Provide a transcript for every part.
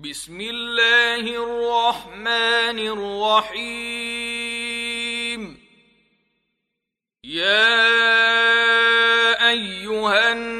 بسم الله الرحمن الرحيم. يا أيها الناس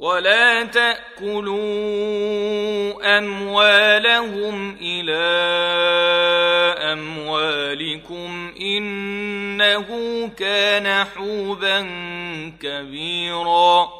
ولا تأكلوا أموالهم إلى أموالكم إنه كان حوبا كبيرا.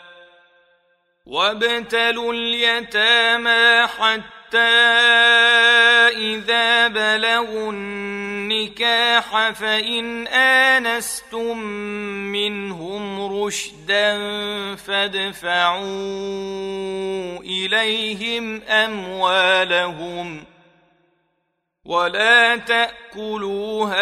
وابتلوا اليتامى حتى إذا بلغوا النكاح فإن آنستم منهم رشدا فادفعوا إليهم أموالهم ولا تأكلوها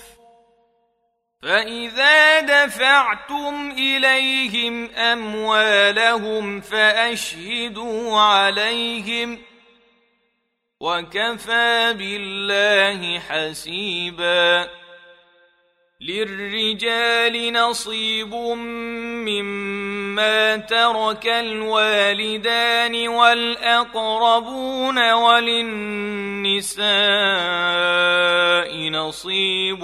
فإذا دفعتم إليهم أموالهم فأشهدوا عليهم وكفى بالله حسيبا للرجال نصيب مما ترك الوالدان والأقربون وللنساء نصيب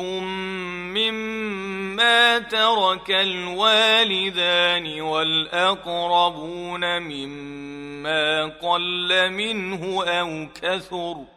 مما ترك الوالدان والأقربون مما قل منه أو كثر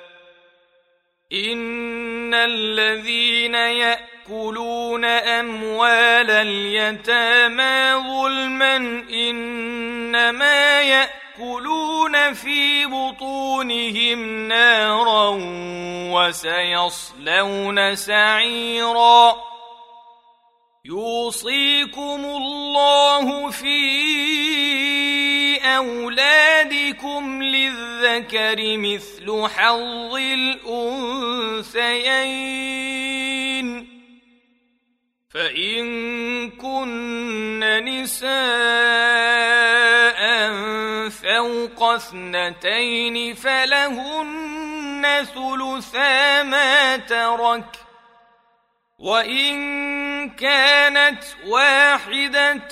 ان الذين ياكلون اموال اليتامى ظلما انما ياكلون في بطونهم نارا وسيصلون سعيرا يوصيكم الله في أولادكم للذكر مثل حظ الأنثيين. فإن كن نساء فوق اثنتين فلهن ثلثا ما ترك. وإن كانت واحدة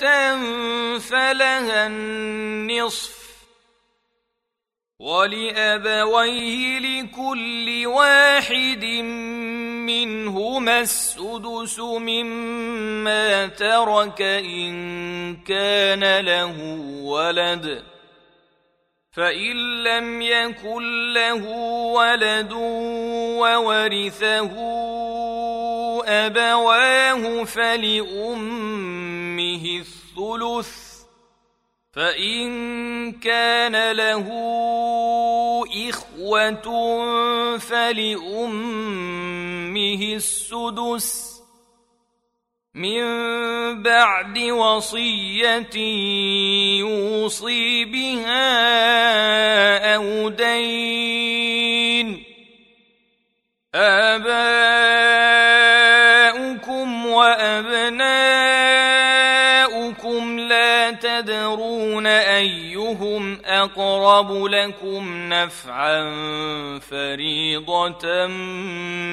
فلها النصف ولأبويه لكل واحد منهما السدس مما ترك إن كان له ولد فإن لم يكن له ولد وورثه أبواه فلأمه الثلث فإن كان له إخوة فلأمه السدس. من بعد وصية يوصي بها أو دين. آباؤكم وأبناؤكم لا تدرون أيهم أقرب لكم نفعا فريضة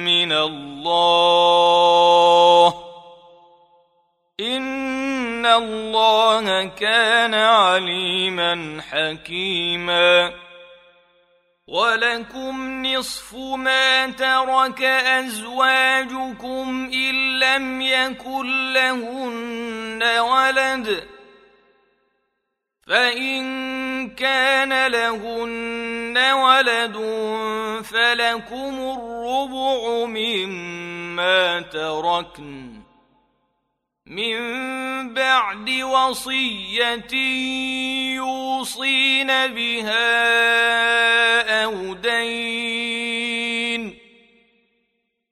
من الله. إن الله كان عليما حكيما. ولكم نصف ما ترك أزواجكم إن لم يكن لهن ولد فإن كان لهن ولد فلكم الربع مما تركن من بعد وصية يوصين بها أو دين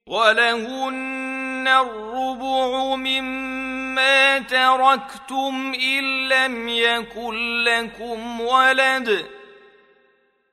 ولهن الربع مما تركتم إن لم يكن لكم ولد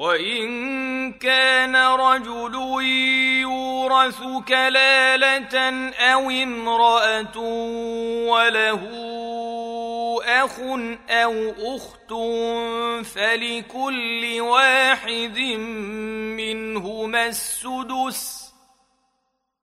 وإن كان رجل يورث كلالة أو امرأة وله أخ أو أخت فلكل واحد منهما السدس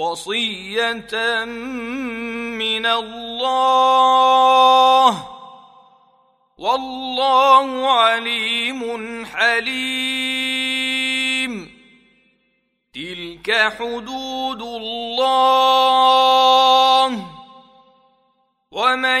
وصية من الله. والله عليم حليم. تلك حدود الله. ومن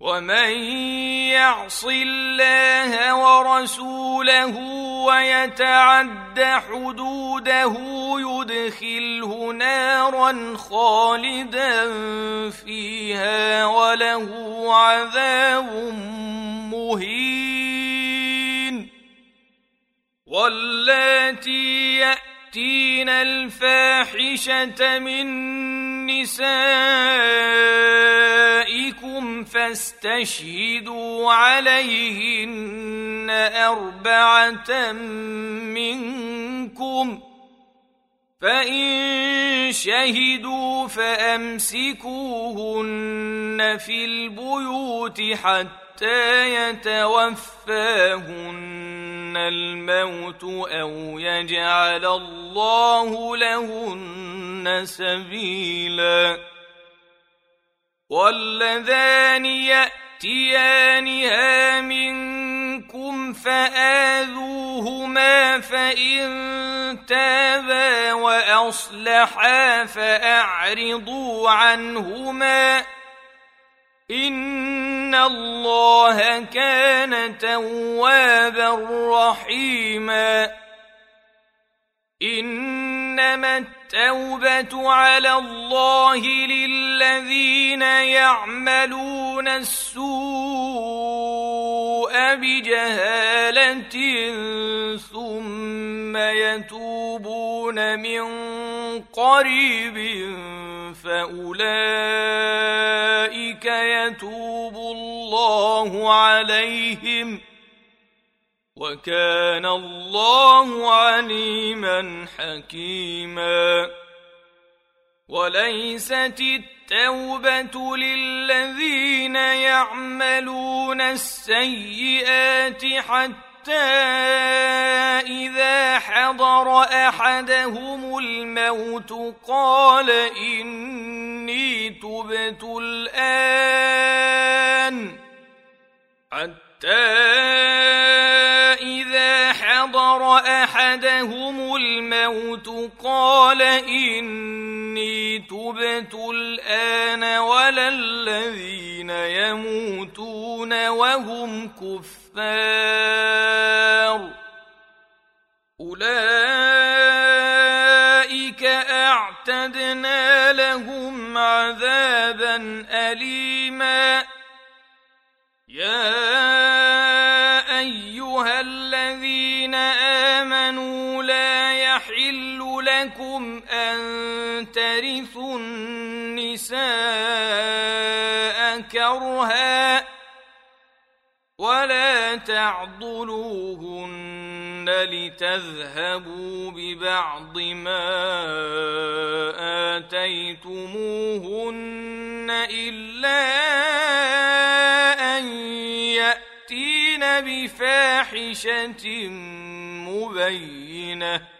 ومن يعص الله ورسوله ويتعد حدوده يدخله نارا خالدا فيها وله عذاب مهين واللاتي يأتين الفاحشة من نسائكم فاستشهدوا عليهن أربعة منكم. فإن شهدوا فأمسكوهن في البيوت حتى يتوفاهن الموت أو يجعل الله لهن سبيلا. واللذان يأتيانها منكم فآذوهما فإن تابا وأصلحا فأعرضوا عنهما ان الله كان توابا رحيما إنما التوبة على الله للذين يعملون السوء بجهالة ثم يتوبون من قريب فأولئك يتوب الله عليهم وكان الله عليما حكيما. وليست التوبه للذين يعملون السيئات حتى اذا حضر احدهم الموت قال اني تبت الان حتى أحدهم الموت قال إني تبت الآن ولا الذين يموتون وهم كفار أولئك أعتدنا لهم عذابا أليما النساء كرها ولا تعضلوهن لتذهبوا ببعض ما آتيتموهن إلا أن يأتين بفاحشة مبينة.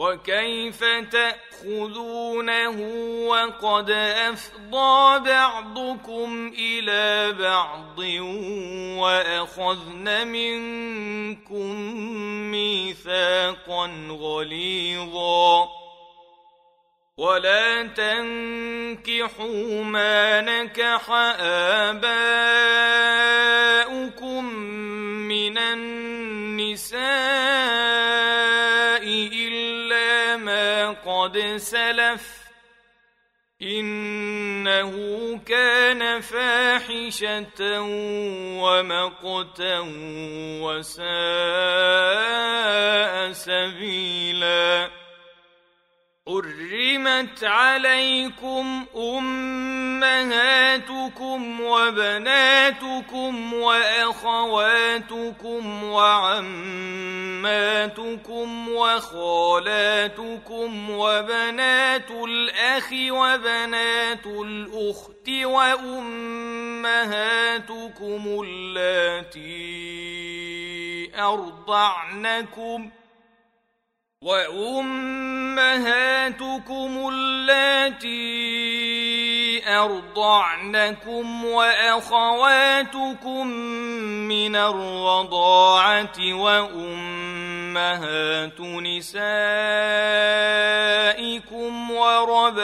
وكيف تأخذونه وقد أفضى بعضكم إلى بعض وأخذن منكم ميثاقا غليظا. ولا تنكحوا ما نكح آباؤكم من النساء قد سلف إنه كان فاحشة ومقتا وساء سبيلاً. حرمت عليكم أمهاتكم وبناتكم وأخواتكم وعماتكم وخالاتكم وبنات الأخ وبنات الأخت وأمهاتكم اللاتي أرضعنكم وأمهاتكم اللاتي أرضعنكم وأخواتكم من الرضاعة وأمهات نسائكم وربائبكم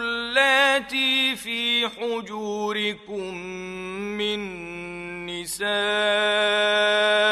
اللاتي في حجوركم من نسائكم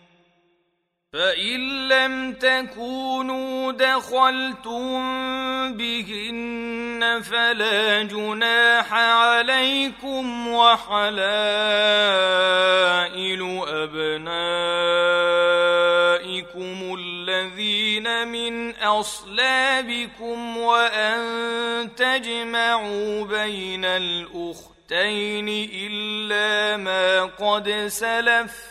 فإن لم تكونوا دخلتم بهن فلا جناح عليكم وحلائل أبنائكم الذين من أصلابكم وأن تجمعوا بين الأختين إلا ما قد سلف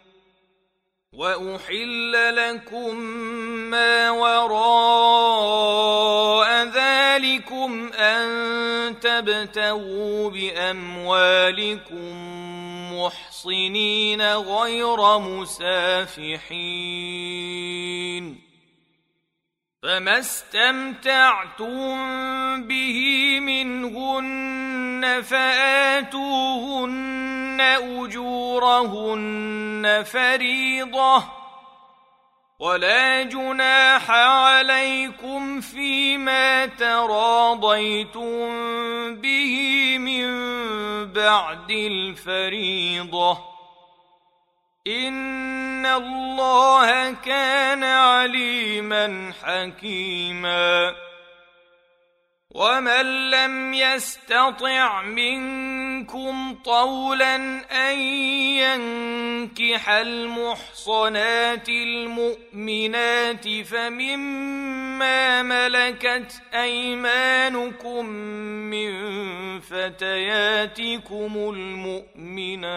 وأحل لكم ما وراء ذلكم أن تبتغوا بأموالكم محصنين غير مسافحين. فما استمتعتم به منهن فآتوهن أجورهن فريضة ولا جناح عليكم فيما تراضيتم به من بعد الفريضة ان الله كان عليما حكيما ومن لم يستطع منكم طولا ان ينكح المحصنات المؤمنات فمما ملكت ايمانكم من فتياتكم المؤمنات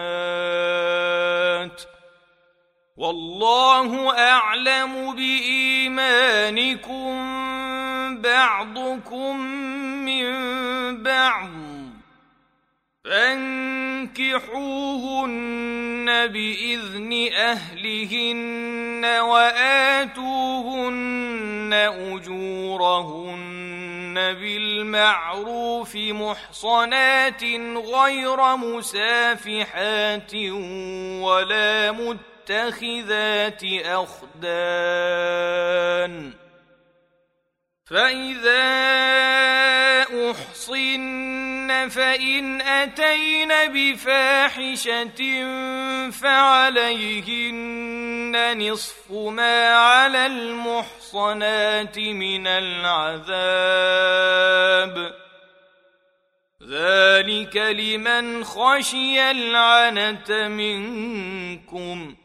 والله أعلم بإيمانكم بعضكم من بعض. فانكحوهن بإذن أهلهن وآتوهن أجورهن بالمعروف محصنات غير مسافحات ولا متقين متخذات أخدان. فإذا أحصن فإن أتين بفاحشة فعليهن نصف ما على المحصنات من العذاب. ذلك لمن خشي العنة منكم ۖ.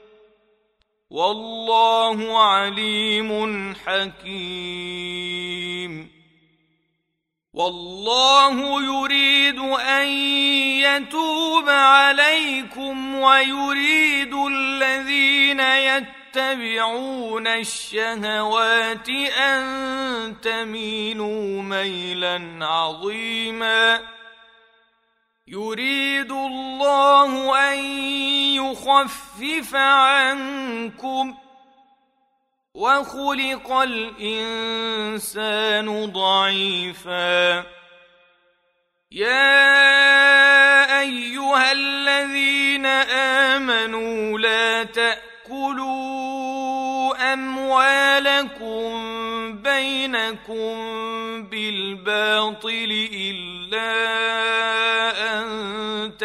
والله عليم حكيم. والله يريد أن يتوب عليكم ويريد الذين يتقون تتبعون الشهوات أن تميلوا ميلا عظيما. يريد الله أن يخفف عنكم وخلق الإنسان ضعيفا. يا أيها الذين آمنوا لا تأكلوا أموالكم بينكم بالباطل أن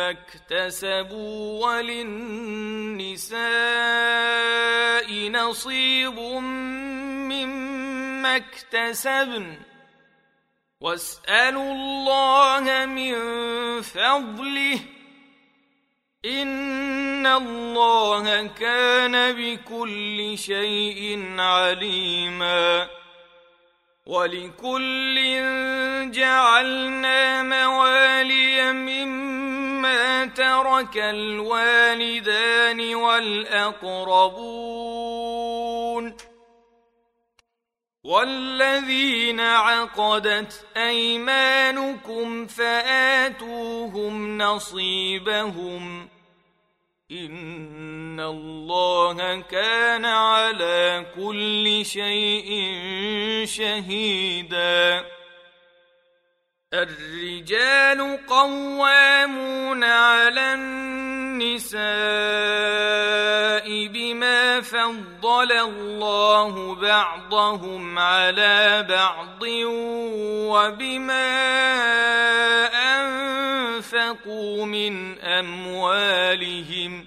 اكتسبوا وللنساء نصيب مما اكتسبن. واسألوا الله من فضله. إن الله كان بكل شيء عليما. ولكل جعلنا موالي مما ترك الوالدان والأقربون والذين عقدت أيمانكم فآتوهم نصيبهم إن الله كان على كل شيء شهيدا الرجال قوامون على النساء بما فضل الله بعضهم على بعض وبما أنفقوا من أموالهم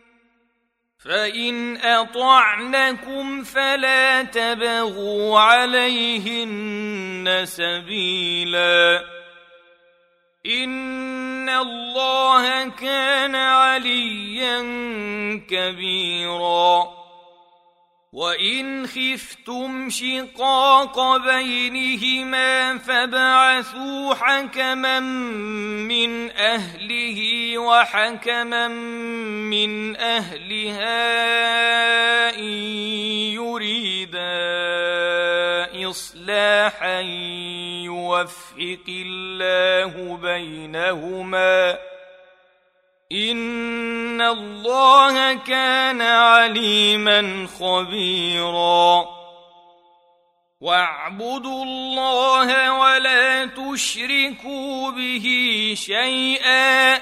فان اطعنكم فلا تبغوا عليهن سبيلا ان الله كان عليا كبيرا وان خفتم شقاق بينهما فابعثوا حكما من اهله وحكما من اهلها ان يريدا اصلاحا يوفق الله بينهما ان الله كان عليما خبيرا. واعبدوا الله ولا تشركوا به شيئا.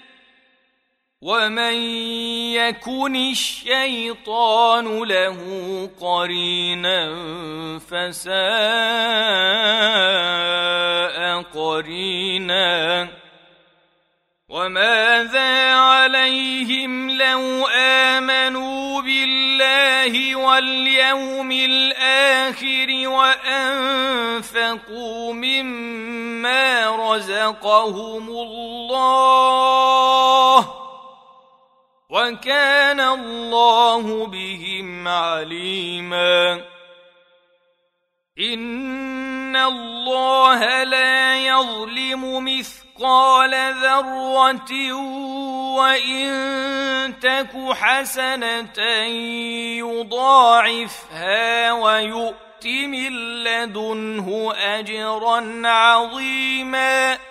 ومن يكن الشيطان له قرينا فساء قرينا وماذا عليهم لو امنوا بالله واليوم الآخر وانفقوا مما رزقهم الله وكان الله بهم عليما. إن الله لا يظلم مثقال ذرة وإن تك حسنة يضاعفها ويؤت من لدنه أجرا عظيما.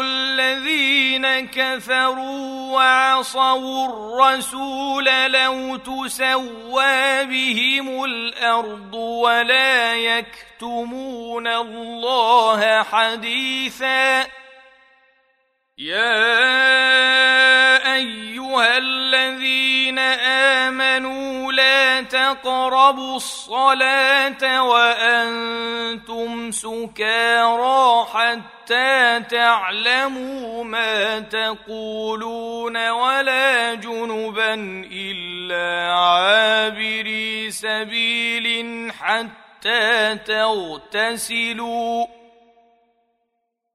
الذين كفروا وعصوا الرسول لو تسوى بهم الأرض ولا يكتمون الله حديثا يا أيها الذين آمنوا تقربوا الصلاة وأنتم سكارى حتى تعلموا ما تقولون ولا جنبا إلا عابري سبيل حتى تغتسلوا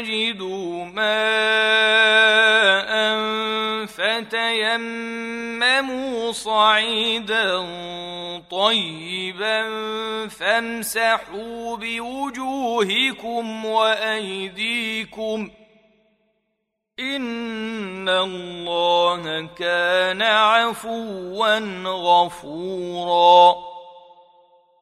تجدوا ماء فتيمموا صعيدا طيبا فامسحوا بوجوهكم وايديكم ان الله كان عفوا غفورا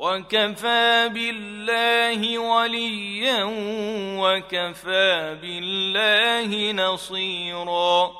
وكفى بالله وليا وكفى بالله نصيرا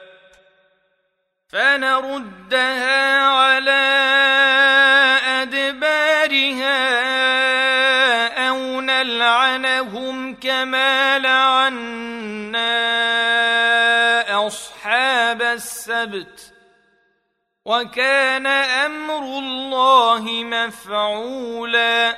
فنردها على أدبارها أو نلعنهم كما لعنا أصحاب السبت وكان أمر الله مفعولا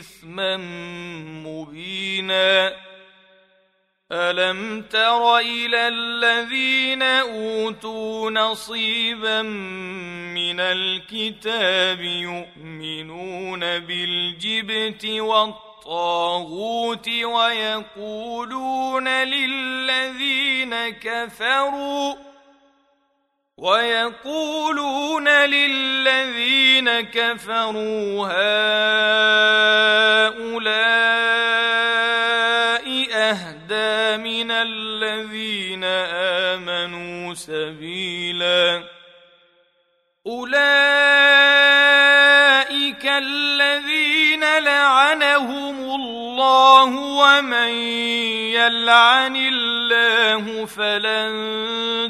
إثما مبينا. ألم تر إلى الذين أوتوا نصيبا من الكتاب يؤمنون بالجبت والطاغوت ويقولون للذين كفروا ويقولون للذين كفروا هؤلاء أهدى من الذين آمنوا سبيلا. أولئك الذين لعنهم الله ومن يلعن الله فلن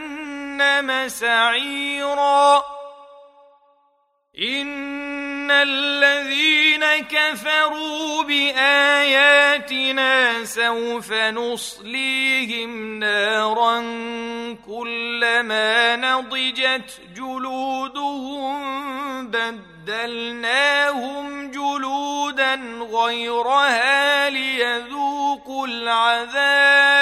سعيرا إن الذين كفروا بآياتنا سوف نصليهم نارا كلما نضجت جلودهم بدلناهم جلودا غيرها ليذوقوا العذاب.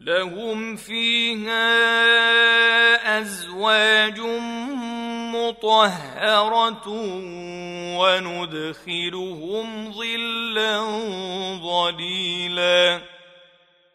لهم فيها أزواج مطهرة وندخلهم ظلا ظليلا.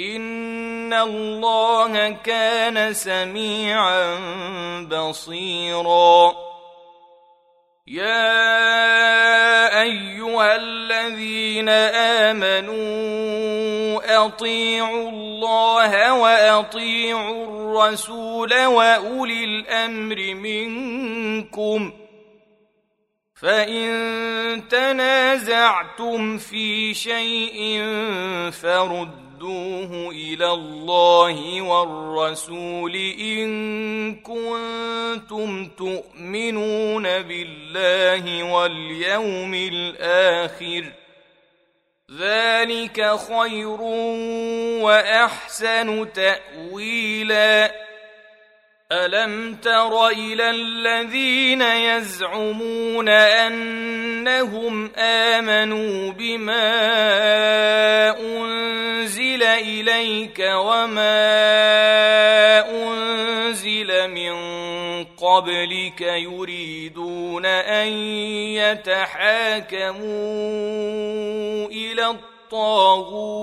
ان الله كان سميعا بصيرا. يا ايها الذين امنوا اطيعوا الله واطيعوا الرسول واولي الامر منكم فان تنازعتم في شيء فرد ردوه إلى الله والرسول إن كنتم تؤمنون بالله واليوم الآخر ذلك خير وأحسن تاويلا الم تر إلى الذين يزعمون انهم امنوا بما انزل اليك وما انزل من قبلك يريدون ان يتحاكموا إلى الطاغوت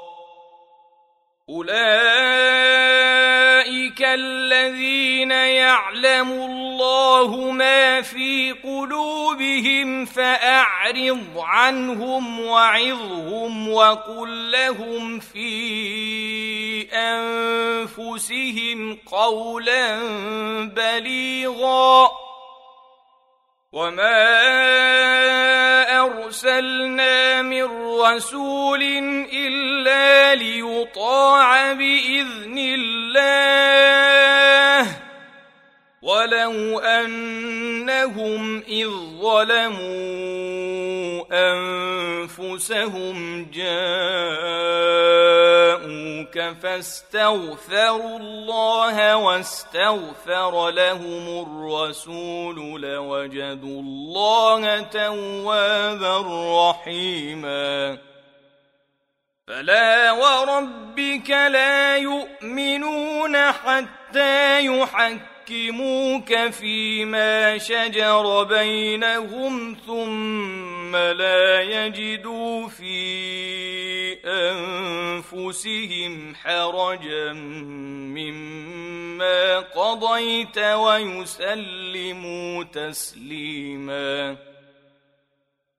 أولئك الذين يعلم الله ما في قلوبهم فأعرض عنهم وعظهم وقل لهم في أنفسهم قولا بليغا وما أرسلنا من رسول إلا ليطاع بإذن الله. ولو انهم اذ ظلموا انفسهم جاءوك فاستغفروا الله واستغفر لهم الرسول لوجدوا الله توابا رحيما فلا وربك لا يؤمنون حتى يحكموك فيما شجر بينهم ثم لا يجدوا في أنفسهم حرجا مما قضيت ويسلموا تسليما.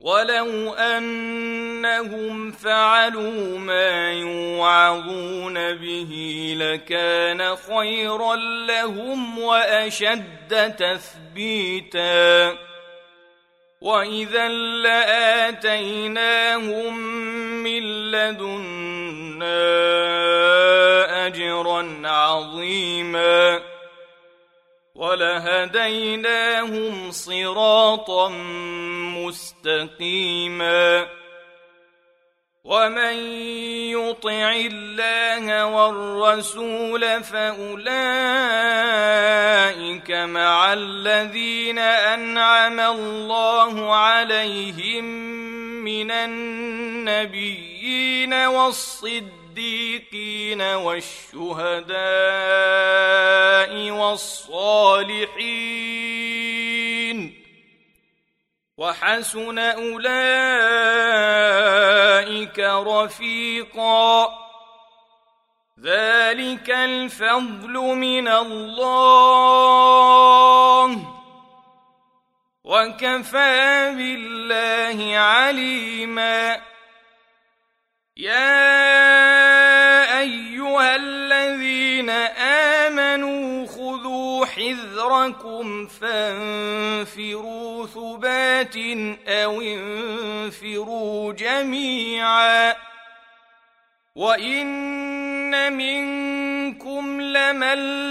ولو أنهم فعلوا ما يوعظون به لكان خيرا لهم وأشد تثبيتاً. وإذا لآتيناهم من لدنا أجرا عظيما. ولهديناهم صراطا مستقيما. ومن يطع الله والرسول فأولئك مع الذين أنعم الله عليهم من النبيين والصديقين والشهداء والصالحين وحسن أولئك رفيقا. ذلك الفضل من الله. وكفى بالله عليما. يا ايها الذين امنوا خذوا حذركم فانفروا ثبات أو انفروا جميعا وان منكم لمن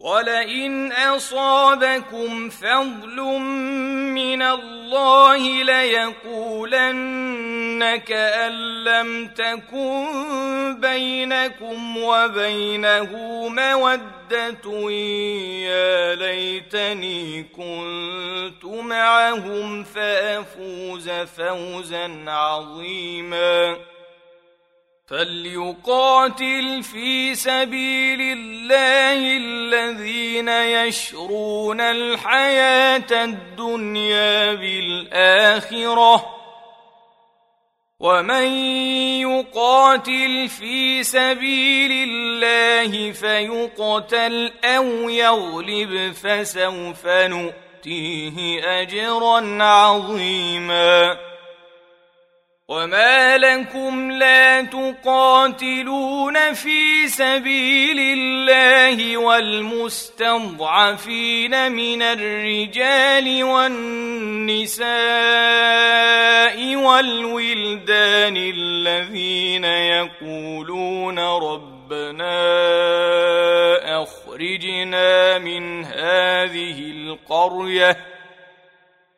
ولئن اصابكم فضل من الله ليقولن كان لم تكن بينكم وبينه موده يا ليتني كنت معهم فافوز فوزا عظيما فليقاتل في سبيل الله الذين يشرون الحياة الدنيا بالآخرة. ومن يقاتل في سبيل الله فيقتل أو يغلب فسوف نؤتيه أجرا عظيما. وما لكم لا تقاتلون في سبيل الله والمستضعفين من الرجال والنساء والولدان الذين يقولون ربنا اخرجنا من هذه القريه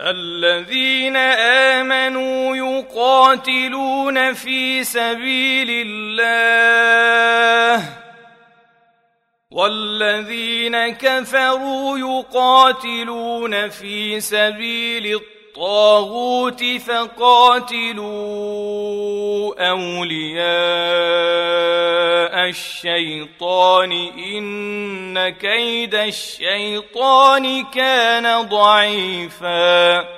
الذين آمنوا يقاتلون في سبيل الله والذين كفروا يقاتلون في سبيل الطاغوت. فقاتلوا أولياء الشيطان إن كيد الشيطان كان ضعيفا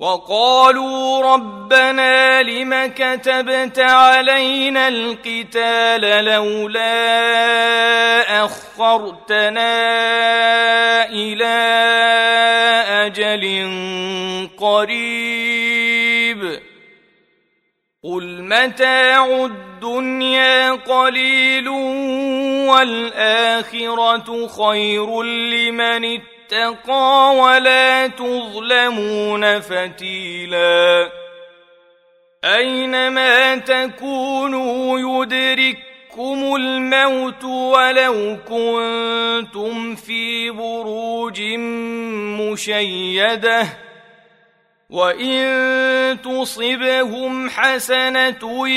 وقالوا ربنا لم كتبت علينا القتال لولا أخرتنا إلى أجل قريب. قل متاع الدنيا قليل والآخرة خير لمن اتقى اتقى ولا تظلمون فتيلا. أينما تكونوا يدرككم الموت ولو كنتم في بروج مشيدة. وإن تصبهم حسنة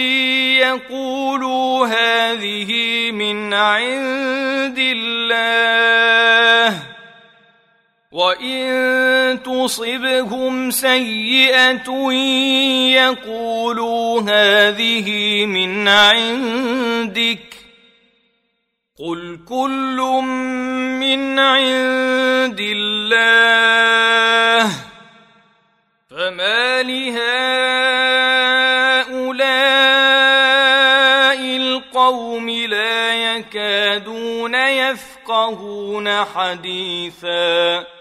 يقولوا هذه من عند الله. وان تصبهم سيئه يقولوا هذه من عندك قل كل من عند الله فما لهؤلاء القوم لا يكادون يفقهون حديثا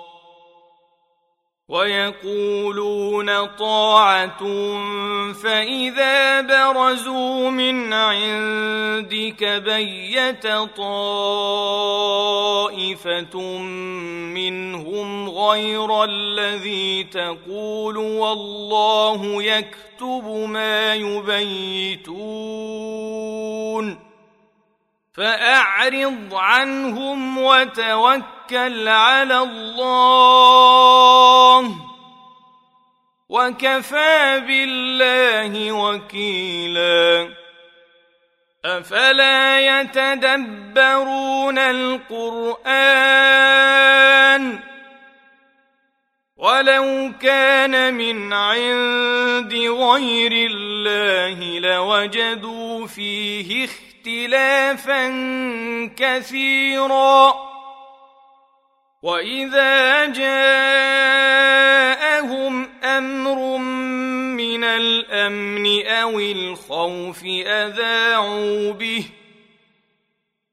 ويقولون طاعة فإذا برزوا من عندك بيت طائفة منهم غير الذي تقول والله يكتب ما يبيتون فأعرض عنهم وتوكل على الله. وكفى بالله وكيلا. أفلا يتدبرون القرآن؟ ولو كان من عند غير الله لوجدوا فيه اختلافا اختلافا كثيرا. واذا جاءهم أمر من الامن أو الخوف اذاعوا به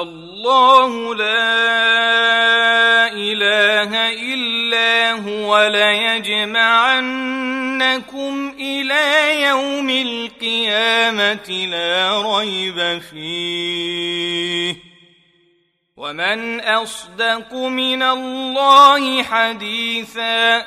الله لا إله إلا هو ليجمعنكم إلى يوم القيامة لا ريب فيه. ومن أصدق من الله حديثا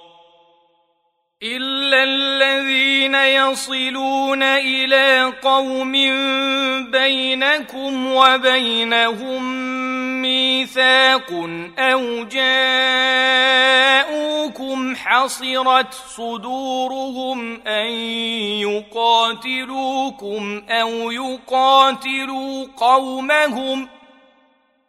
الا الذين يصلون إلى قوم بينكم وبينهم ميثاق أو جاءوكم حصرت صدورهم أن يقاتلوكم أو يقاتلوا قومهم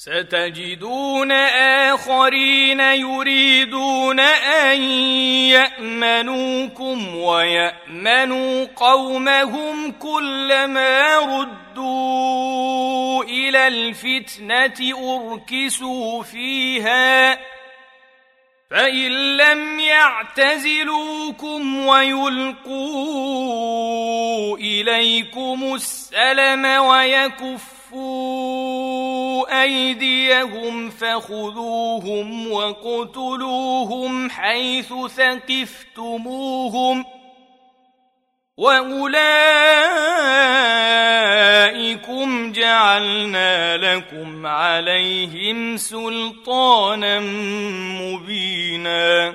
ستجدون آخرين يريدون أن يأمنوكم ويأمنوا قومهم كلما ردوا إلى الفتنة أركسوا فيها فإن لم يعتزلوكم ويلقوا إليكم السلم ويكفوا كفوا ايديهم فخذوهم وقتلوهم حيث ثقفتموهم واولئكم جعلنا لكم عليهم سلطانا مبينا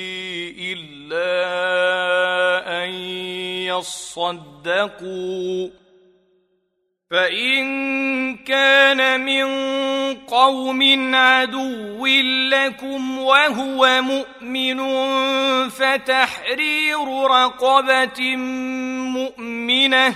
إلا أن يصدقوا فإن كان من قوم عدو لكم وهو مؤمن فتحرير رقبة مؤمنة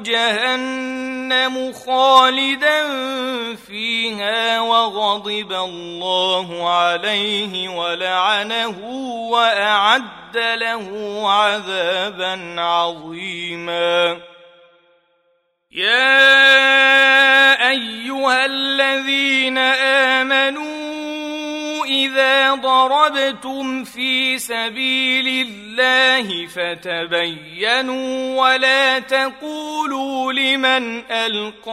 جهنم خالدا فيها وغضب الله عليه ولعنه وأعد له عذابا عظيما. يا أيها الذين آمنوا إذا ضربتم في سبيل الله فتبينوا ولا تقولوا لمن ألقى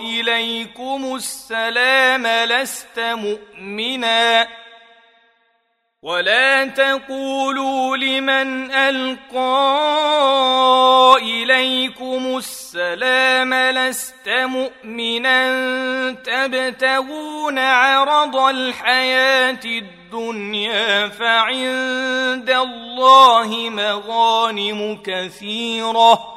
إليكم السلام لست مؤمنا ولا تقولوا لمن ألقى إليكم السلام لست مؤمنا تبتغون عرض الحياة الدنيا فعند الله مغانم كثيرة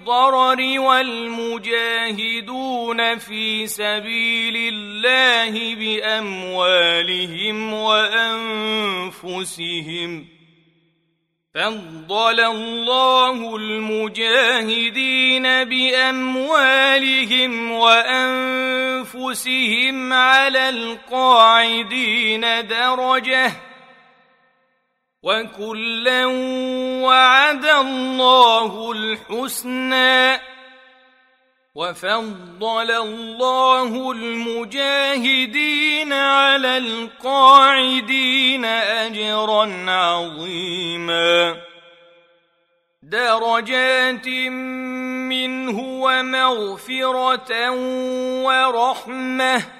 الضرر والمجاهدون في سبيل الله بأموالهم وأنفسهم. فضل الله المجاهدين باموالهم وانفسهم على القاعدين درجه. وكلا وعد الله الحسنى وفضل الله المجاهدين على القاعدين اجرا عظيما درجات منه ومغفره ورحمه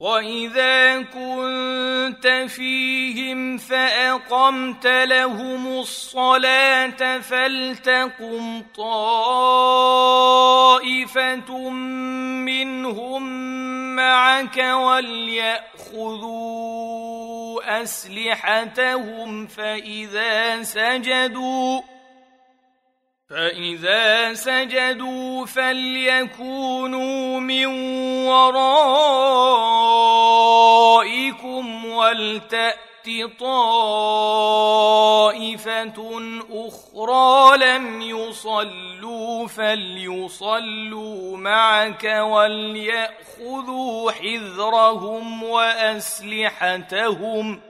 واذا كنت فيهم فاقمت لهم الصلاه فلتقم طائفه منهم معك ولياخذوا اسلحتهم فاذا سجدوا فإذا سجدوا فليكونوا من ورائكم ولتأت طائفة أخرى لم يصلوا فليصلوا معك وليأخذوا حذرهم وأسلحتهم ۖ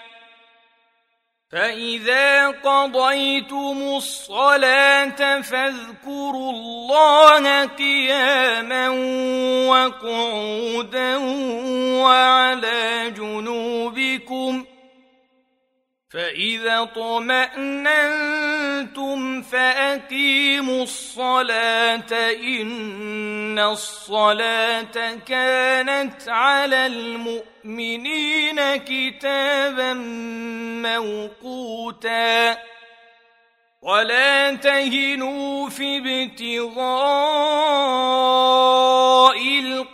فإذا قضيتم الصلاة فاذكروا الله قياما وقعودا وعلى جنوبكم فإذا طمأننتم فأقيموا الصلاة إن الصلاة كانت على المؤمنين كتابا موقوتا. ولا تهنوا في ابتغاء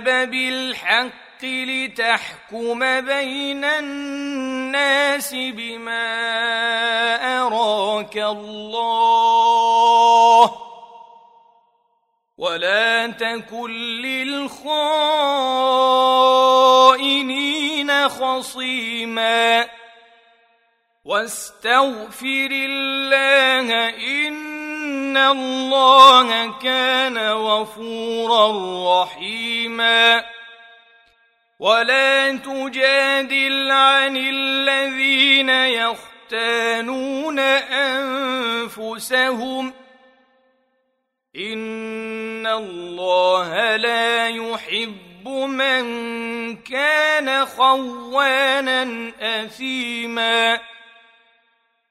الكتاب بالحق لتحكم بين الناس بما أراك الله. ولا تكن للخائنين خصيما. واستغفر الله إن إن الله كان غفورا رحيما ولا تجادل عن الذين يختانون أنفسهم إن الله لا يحب من كان خوانا أثيما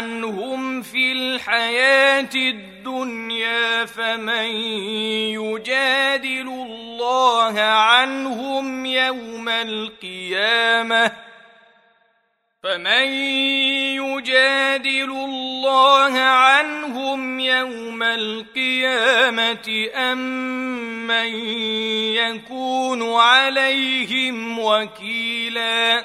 عنهم في الحياة الدنيا فمن يجادل الله عنهم يوم القيامة فمن يجادل الله عنهم يوم القيامة أم من يكون عليهم وكيلا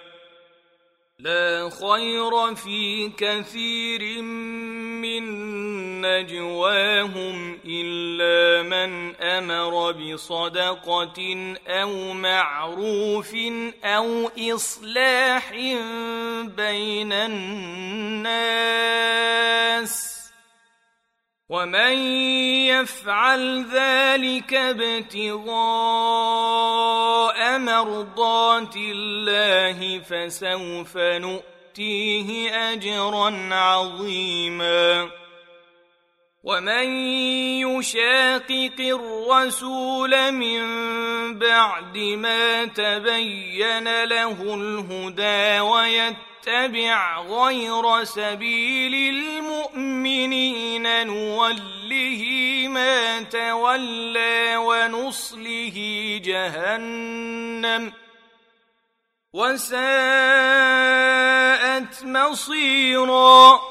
لا خير في كثير من نجواهم إلا من أمر بصدقة أو معروف أو إصلاح بين الناس ومن يفعل ذلك ابتغاء مرضات الله فسوف نؤتيه اجرا عظيما ومن يشاقق الرسول من بعد ما تبين له الهدى ويتبع غير سبيل المؤمنين نوله ما تولى ونصله جهنم. وساءت مصيرا.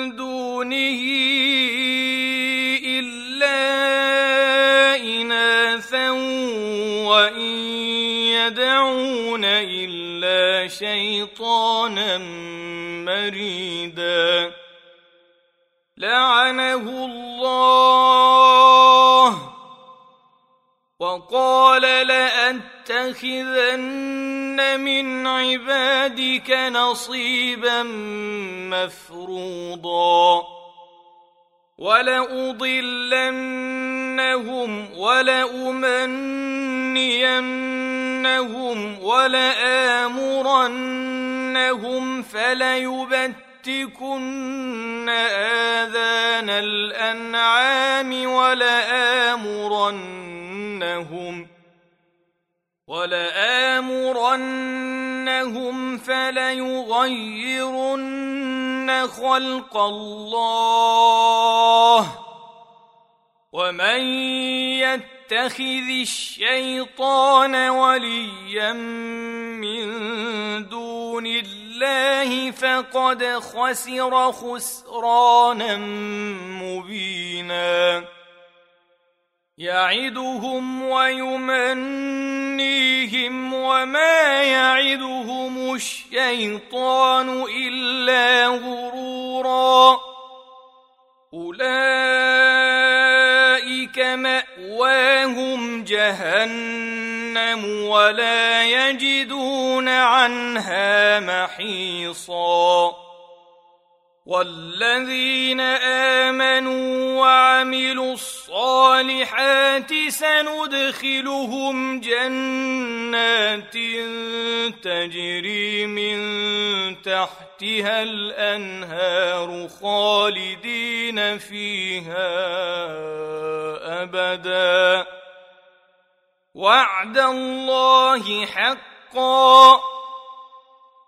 دونه إلا إناثا وإن يدعون إلا شيطانا مريدا. لعنه الله وقال لأنت لأتخذن من عبادك نصيبا مفروضا ولأضلنهم ولأمنينهم ولآمرنهم فليبتكن آذان الأنعام ولآمرنهم ولآمرنهم فليغيرن خلق الله ومن يتخذ الشيطان وليا من دون الله فقد خسر خسرانا مبينا يعدهم ويمنيهم وما يعدهم الشيطان الا غرورا اولئك ماواهم جهنم ولا يجدون عنها محيصا والذين آمنوا وعملوا الصالحات سندخلهم جنات تجري من تحتها الأنهار خالدين فيها أبدا. وعد الله حقا.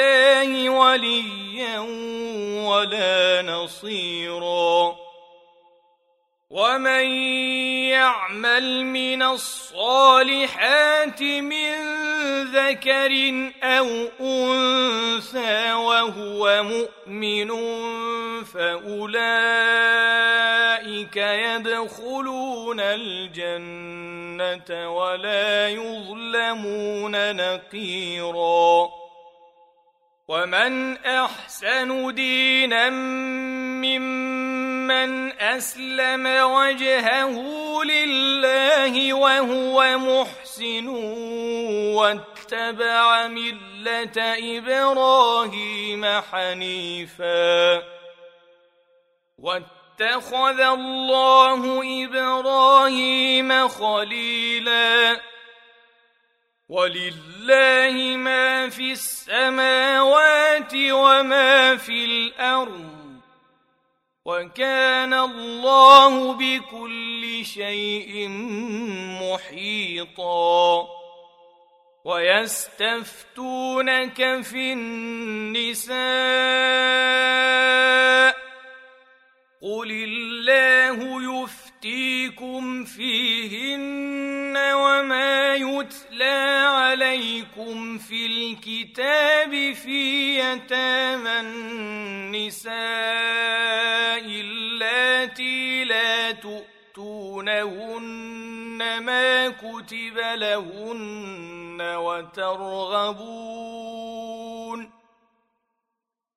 الله وليا ولا نصيرا. ومن يعمل من الصالحات من ذكر أو أنثى وهو مؤمن فأولئك يدخلون الجنة ولا يظلمون نقيرا. ومن احسن دينا ممن اسلم وجهه لله وهو محسن واتبع مله إبراهيم حنيفا واتخذ الله إبراهيم خليلا ولله ما في السماوات وما في الأرض وكان الله بكل شيء محيطا ويستفتونك في النساء قل الله يفتيكم فيهن وما يتلى عليكم في الكتاب في يتامى النساء اللاتي لا تؤتونهن ما كتب لهن وترغبون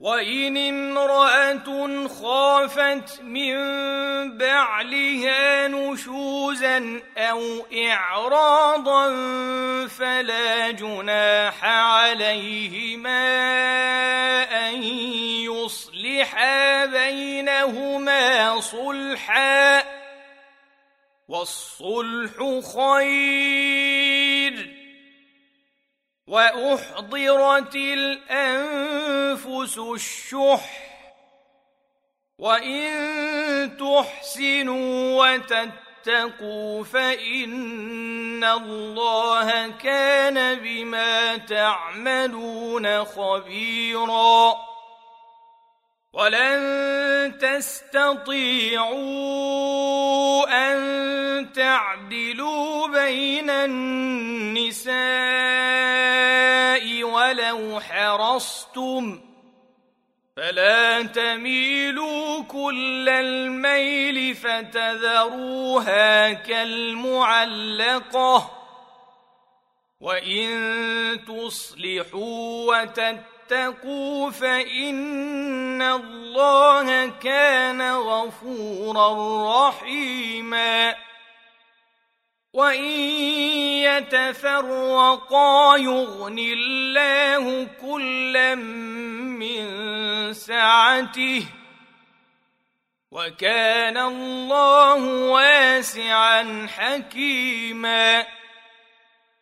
وإن امرأة خافت من بعلها نشوزا أو إعراضا فلا جناح عليهما أن يصلحا بينهما صلحا والصلح خير وأحضرت الأنفس الشح. وإن تحسنوا وتتقوا فإن الله كان بما تعملون خبيرا. ولن تستطيعوا أن تعدلوا بين النساء ولو حرصتم فلا تميلوا كل الميل فتذروها كالمعلقة وإن تصلحوا وتتقوا واتقوا فإن الله كان غفورا رحيما. وإن يتفرقا يغن الله كلا من سعته. وكان الله واسعا حكيما.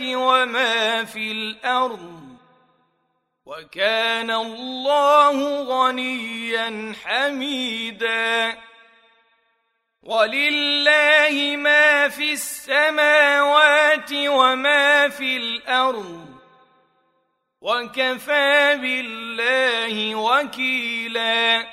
وما في الأرض وكان الله غنيا حميدا ولله ما في السماوات وما في الأرض وكفى بالله وكيلا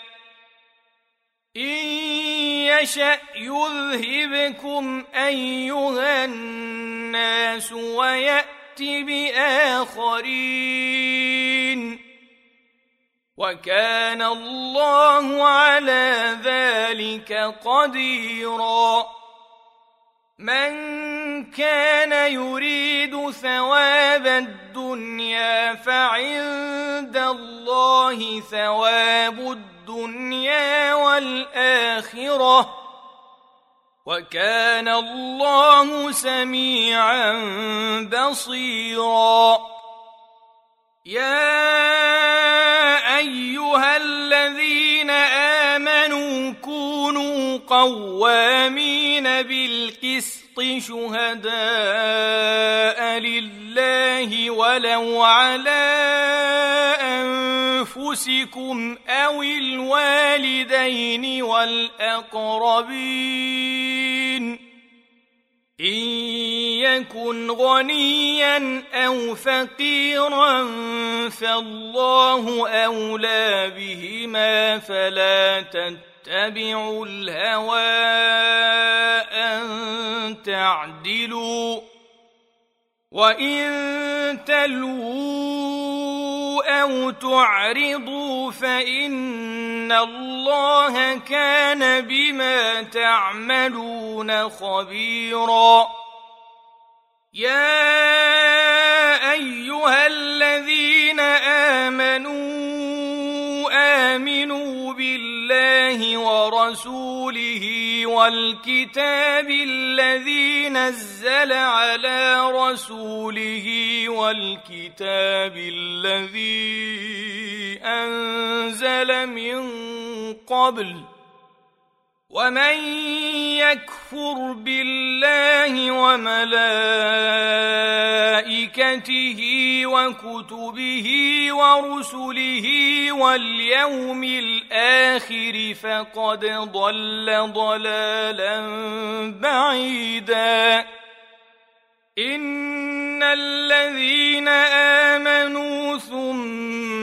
إن يشأ يذهبكم أيها الناس ويأت بآخرين. وكان الله على ذلك قديرا. من كان يريد ثواب الدنيا فعند الله ثواب الدنيا. والآخرة وكان الله سميعا بصيرا. يا أيها الذين آمنوا كونوا قوامين بالقسط شهداء لله ولو على أنفسكم أو الوالدين والأقربين إن يكن غنيا أو فقيرا فالله أولى بهما فلا تتبعوا الهوى أن تعدلوا وإن تلووا أو تعرضوا فإن الله كان بما تعملون خبيرا. يا أيها الذين آمنوا آمنوا بالله ورسوله والكتاب الذي نزل على رسوله والكتاب الذي أنزل من قبل ومن يكفر بالله وملائكته وكتبه ورسله واليوم الآخر فقد ضل ضلالا بعيدا. ان الذين امنوا ثم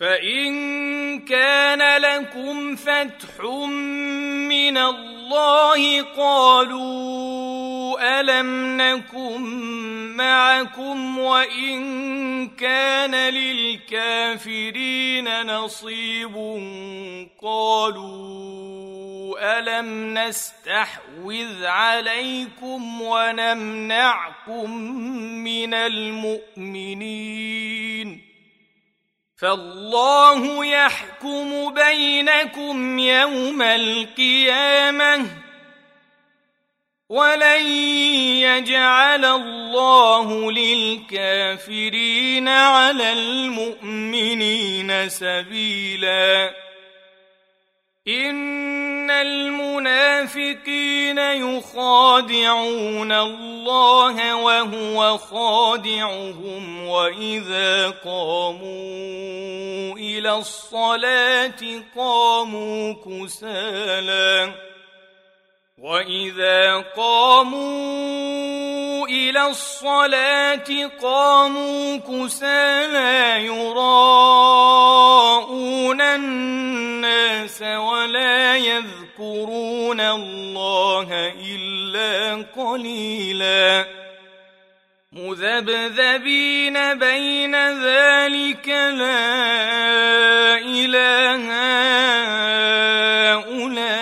فإن كان لكم فتح من الله قالوا ألم نكن معكم وإن كان للكافرين نصيب قالوا ألم نستحوذ عليكم ونمنعكم من المؤمنين فالله يحكم بينكم يوم القيامة ولن يجعل الله للكافرين على المؤمنين سبيلا ان المنافقين يخادعون الله وهو خادعهم واذا قاموا إلى الصلاه قاموا كسالى واذا قاموا إلى الصلاه قاموا كسالى يراءون الناس ولا يذكرون الله الا قليلا مذبذبين بين ذلك لا اله هؤلاء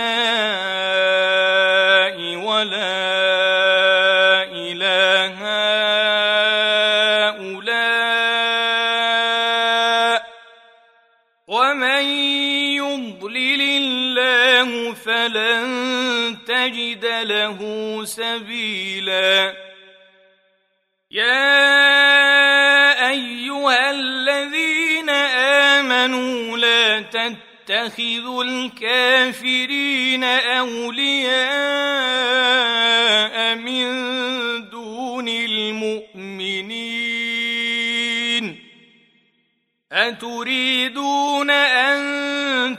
فلن تجد له سبيلا يا ايها الذين امنوا لا تتخذوا الكافرين اولياء من دون المؤمنين اتريدون ان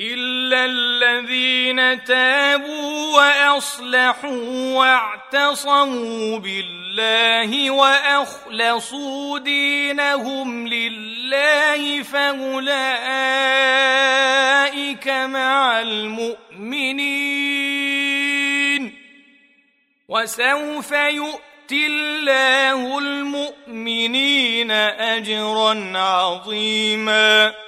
الا الذين تابوا واصلحوا واعتصموا بالله واخلصوا دينهم لله فاولئك مع المؤمنين وسوف يؤت الله المؤمنين اجرا عظيما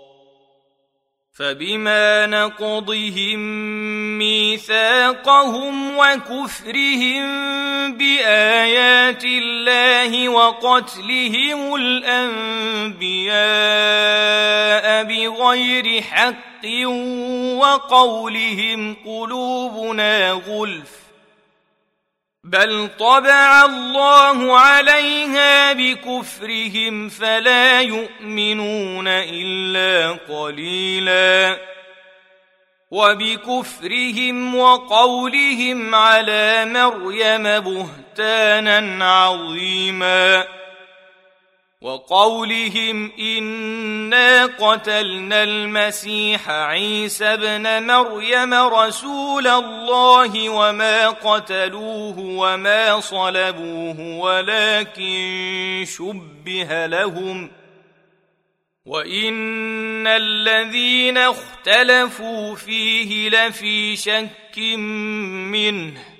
فبما نقضهم ميثاقهم وكفرهم بآيات الله وقتلهم الأنبياء بغير حق وقولهم قلوبنا غلف بل طبع الله عليها بكفرهم فلا يؤمنون الا قليلا وبكفرهم وقولهم على مريم بهتانا عظيما وقولهم انا قتلنا المسيح عيسى ابن مريم رسول الله وما قتلوه وما صلبوه ولكن شبه لهم وان الذين اختلفوا فيه لفي شك منه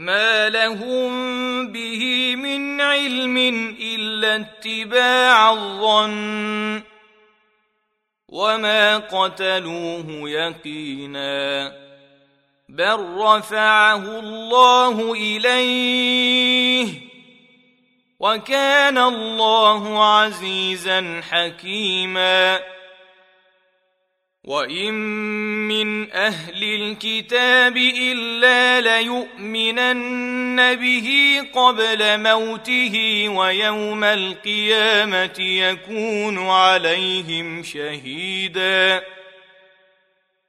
ما لهم به من علم الا اتباع الظن وما قتلوه يقينا بل رفعه الله اليه وكان الله عزيزا حكيما وان من أهل الكتاب الا ليؤمنن به قبل موته ويوم القيامه يكون عليهم شهيدا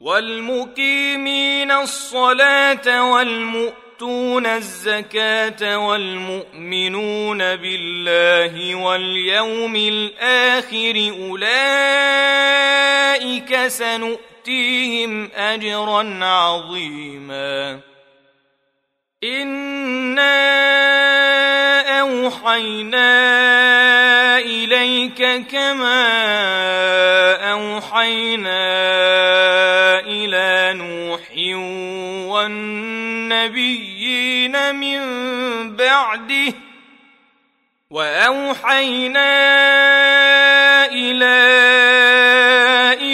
والمقيمين الصلاة والمؤتون الزكاة والمؤمنون بالله واليوم الآخر أولئك سنؤتيهم أجرا عظيما. إنا أوحينا إليك كما أوحينا والنبيين من بعده وأوحينا إلى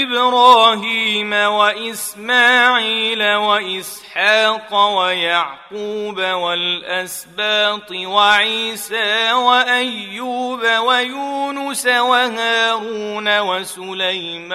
إبراهيم وإسماعيل وإسحاق ويعقوب والأسباط وعيسى وأيوب ويونس وهارون وسليمان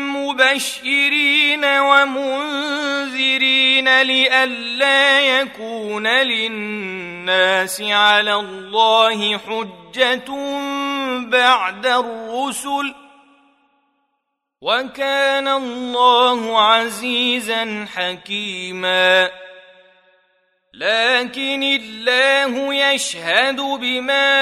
مبشرين ومنذرين لئلا يكون للناس على الله حجة بعد الرسل وكان الله عزيزا حكيما لكن الله يشهد بما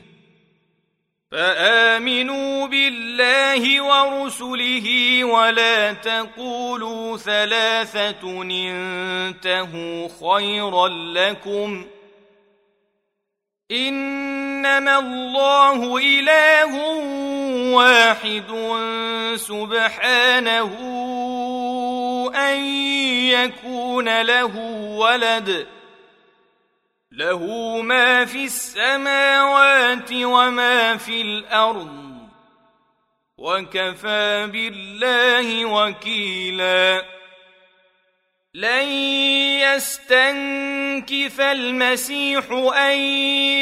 فآمنوا بالله ورسله ولا تقولوا ثلاثة انتهوا خيرا لكم إنما الله إله واحد سبحانه أن يكون له ولد له ما في السماوات وما في الأرض. وكفى بالله وكيلا. لن يستنكف المسيح أن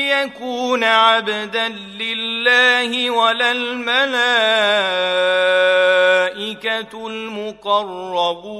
يكون عبدا لله ولا الملائكة المقربون.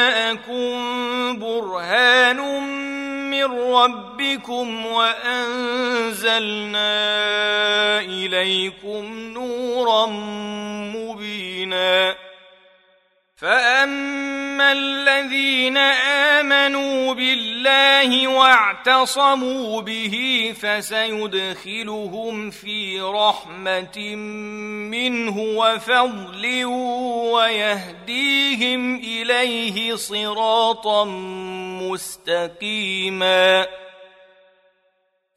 من ربكم وأنزلنا إليكم نورا مبينا فاما الذين امنوا بالله واعتصموا به فسيدخلهم في رحمه منه وفضل ويهديهم اليه صراطا مستقيما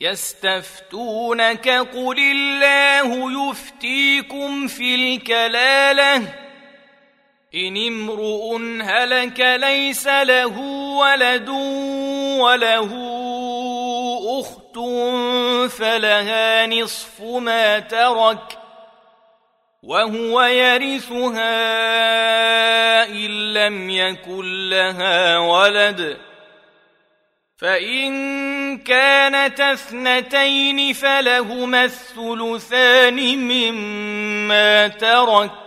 يستفتونك قل الله يفتيكم في الكلاله إن امرؤ هلك ليس له ولد وله أخت فلها نصف ما ترك وهو يرثها إن لم يكن لها ولد فإن كانت اثنتين فلهما الثلثان مما ترك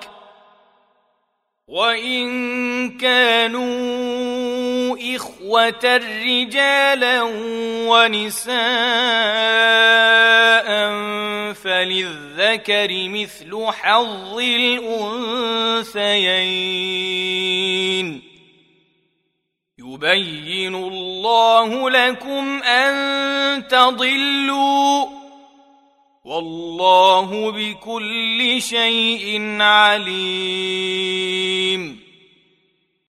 وان كانوا اخوه رجالا ونساء فللذكر مثل حظ الانثيين يبين الله لكم ان تضلوا والله بكل شيء عليم.